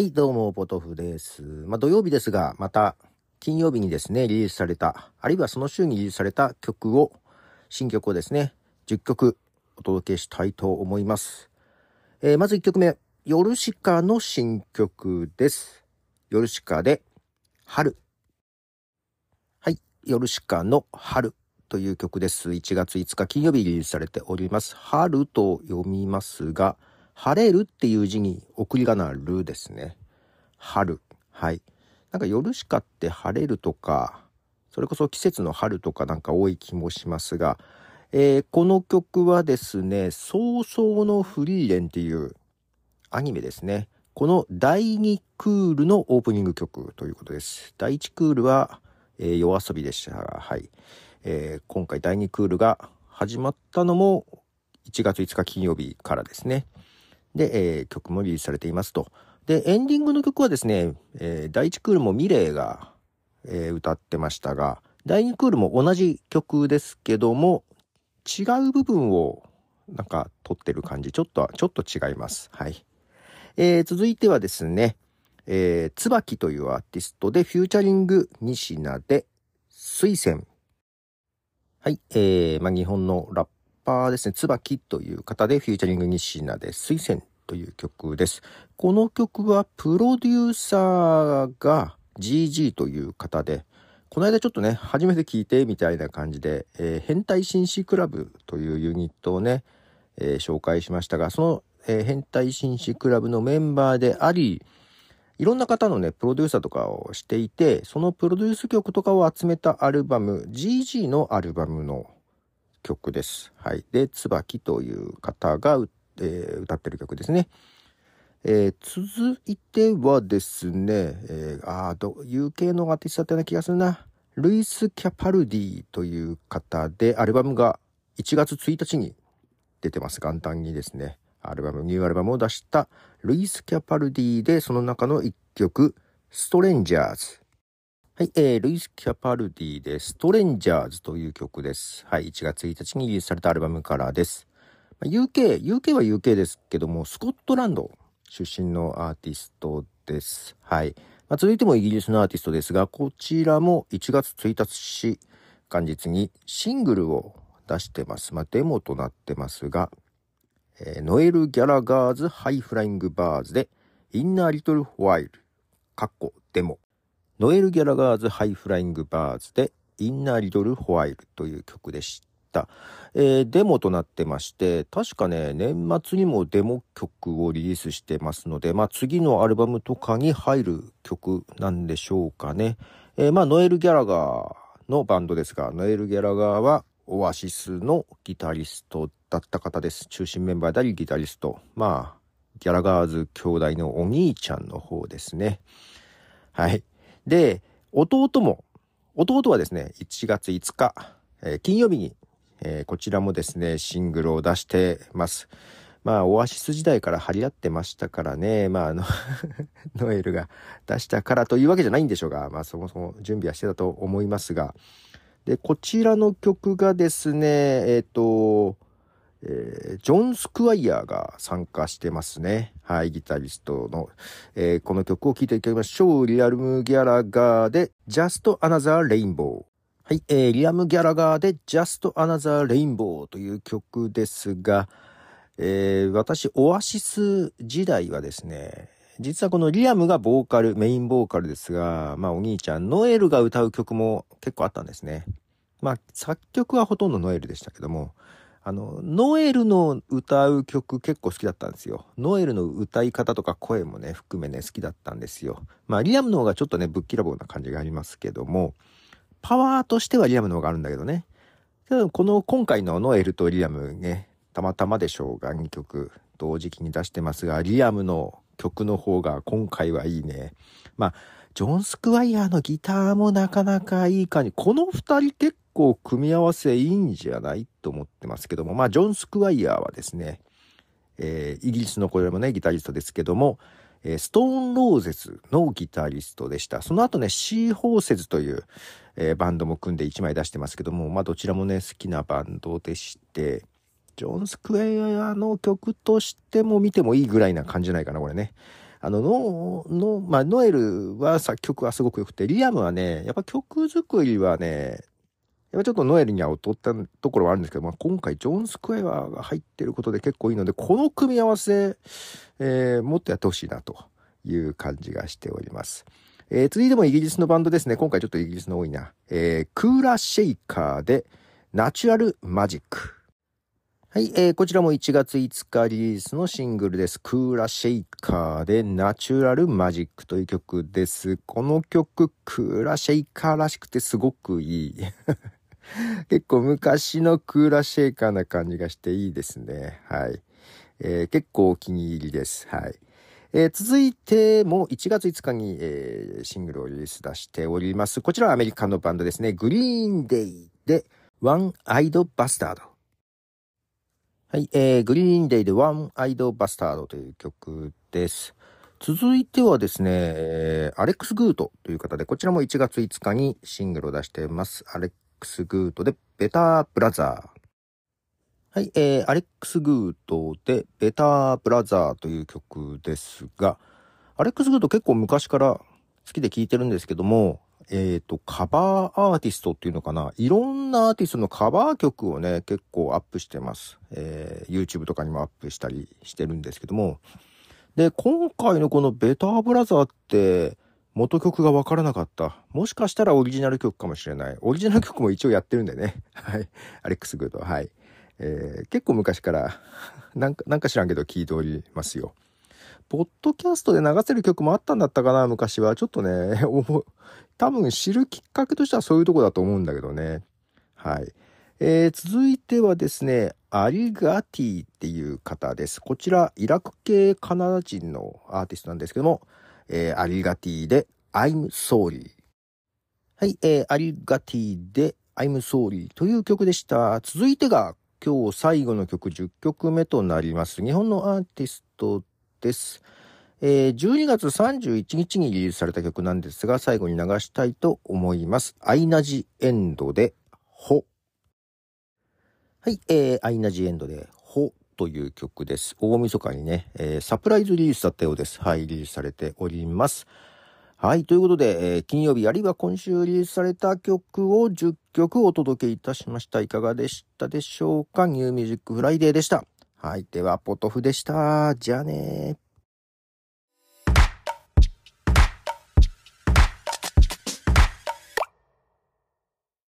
はい、どうも、ポトフです。まあ、土曜日ですが、また、金曜日にですね、リリースされた、あるいはその週にリリースされた曲を、新曲をですね、10曲お届けしたいと思います。えーまず1曲目、ヨルシカの新曲です。ヨルシカで、春。はい、ヨルシカの春という曲です。1月5日金曜日リリースされております。春と読みますが、晴れるっていう字に送り仮名るですね。春。はい。なんか夜しかって晴れるとか、それこそ季節の春とかなんか多い気もしますが、えーこの曲はですね、早々のフリーレンっていうアニメですね。この第2クールのオープニング曲ということです。第1クールは、えー夜遊びでしたが、はい。えー今回第2クールが始まったのも1月5日金曜日からですね。で、えー曲もリリースされていますと。で、エンディングの曲はですね、えー第1クールもミレイが、えー歌ってましたが、第2クールも同じ曲ですけども、違う部分をなんか撮ってる感じ、ちょっと、ちょっと違います。はい。えー続いてはですね、えー、椿というアーティストで、フューチャリング西名で、水仙。はい、えー、まあ、日本のラッパーですね、椿という方で、フューチャリング西名で、水仙という曲です。この曲は、プロデューサーが GG という方で、この間ちょっとね、初めて聞いてみたいな感じで、えー変態紳士クラブというユニットをね、えー紹介しましたが、その、えー変態紳士クラブのメンバーであり、いろんな方のね、プロデューサーとかをしていて、そのプロデュース曲とかを集めたアルバム、GG のアルバムの曲です。はい。で、椿という方が、えー歌ってる曲ですね。えー続いてはですね、えーあーど UK のアーティストだったような気がするな。ルイス・キャパルディという方で、アルバムが1月1日に出てます。元旦にですね、アルバム、ニューアルバムを出したルイス・キャパルディで、その中の1曲、ストレンジャーズ。はい、えー、ルイス・キャパルディで、ストレンジャーズという曲です。はい、1月1日にリリースされたアルバムからです。まあ UK、UK は UK ですけども、スコットランド出身のアーティストです。はい。まあ、続いてもイギリスのアーティストですが、こちらも1月1日元日にシングルを出してます。まあ、デモとなってますが、えー Noel Gallagher's High Flying Birds で、 In a Little While、カッコ、デモ。 Noel Gallagher's High Flying Birds で、 In a Little While という曲でした。えーデモとなってまして、確かね、年末にもデモ曲をリリースしてますので、まあ次のアルバムとかに入る曲なんでしょうかね。えーまあノエル・ギャラガーのバンドですが、ノエル・ギャラガーはオアシスのギタリストだった方です。中心メンバーでありギタリスト。まあ、ギャラガーズ兄弟のお兄ちゃんの方ですね。はい。で、弟も、弟はですね、1月5日、えー金曜日に、えーこちらもですね、シングルを出してます。まあ、オアシス時代から張り合ってましたからね、まあ、あの、ノエルが出したからというわけじゃないんでしょうが、まあ、そもそも準備はしてたと思いますが、で、こちらの曲がですね、えっ、と、えージョン・スクワイヤーが参加してますね。はい、ギタリストの、えーこの曲を聴いていただきましょう。リアルム・ギャラガーで Just Another Rainbow。はい、えーリアム・ギャラガーで Just Another Rainbow という曲ですが、えー私、オアシス時代はですね、実はこのリアムがボーカル、メインボーカルですが、まあお兄ちゃん、ノエルが歌う曲も結構あったんですね。まあ作曲はほとんどノエルでしたけども、あの、ノエルの歌う曲結構好きだったんですよ。ノエルの歌い方とか声もね、含めね、好きだったんですよ。まあリアムの方がちょっとね、ぶっきらぼうな感じがありますけども、パワーとしてはリアムの方があるんだけどね。この今回のノエルとリアムね、たまたまでしょうが2曲同時期に出してますが、リアムの曲の方が今回はいいね。まあ、ジョン・スクワイヤーのギターもなかなかいい感じ。この二人結構組み合わせいいんじゃないと思ってますけども、まあ、ジョン・スクワイヤーはですね、えーイギリスのこれもね、ギタリストですけども、えーストーン・ローゼズのギタリストでした。その後ね、シー・ホーセズという、えーバンドも組んで1枚出してますけども、まあどちらもね、好きなバンドでして、ジョン・スクエアの曲としても見てもいいぐらいな感じじゃないかな、これね。あの、ノの、まあ、ノエルは作曲はすごく良くて、リアムはね、やっぱ曲作りはね、ちょっとノエルには劣ったところはあるんですけど、まあ、今回ジョン・スクエアが入ってることで結構いいので、この組み合わせ、えー、もっとやってほしいなという感じがしております。えー、続いてもイギリスのバンドですね。今回ちょっとイギリスの多いな。えー、クーラ・シェイカーで、ナチュラル・マジック。はい、えー、こちらも1月5日リリースのシングルです。クーラ・シェイカーでナチュラル・マジックという曲です。この曲、クーラ・シェイカーらしくてすごくいい。結構昔のクーラー・シェイカーな感じがしていいですね。はい。えー、結構お気に入りです。はい。えー、続いても1月5日に、えー、シングルをリリース出しております。こちらはアメリカのバンドですね。グリーンデイでワンアイドバスタード。はい、えー、グリーンデイでワンアイドバスタードという曲です。続いてはですね、えー、アレックス・グートという方で、こちらも1月5日にシングルを出しています。アレッックス・グートでベター・ブラザー。はい、えー、アレックス・グートでベター・ブラザーという曲ですが、アレックス・グート結構昔から好きで聴いてるんですけども、えっ、ー、と、カバーアーティストっていうのかな？いろんなアーティストのカバー曲をね、結構アップしてます。えー、YouTube とかにもアップしたりしてるんですけども。で、今回のこのベターブラザーって、元曲がわからなかった。もしかしたらオリジナル曲かもしれない。オリジナル曲も一応やってるんでね。はい。アレックス・グード。はい。えー、結構昔から なんか、なんか知らんけど聞いておりますよ。ポッドキャストで流せる曲もあったんだったかな、昔は。ちょっとね、多分知るきっかけとしてはそういうとこだと思うんだけどね。はい。えー、続いてはですね、アリガティっていう方です。こちら、イラク系カナダ人のアーティストなんですけども、えー、アリガティで I'm Sorry。はい、えー、アリガティで I'm Sorry という曲でした。続いてが今日最後の曲10曲目となります。日本のアーティストです。えー、12月31日にリリースされた曲なんですが、最後に流したいと思います。アイナジエンドで、ほ。はい、えー、アイナジエンドで、という曲です。大晦日にね、えー、サプライズリリースだったようです。はい、リリースされております。はい。ということで、えー、金曜日あるいは今週リリースされた曲を10曲お届けいたしました。いかがでしたでしょうか？ニューミュージックフライデーでした。はい。では、ポトフでした。じゃあね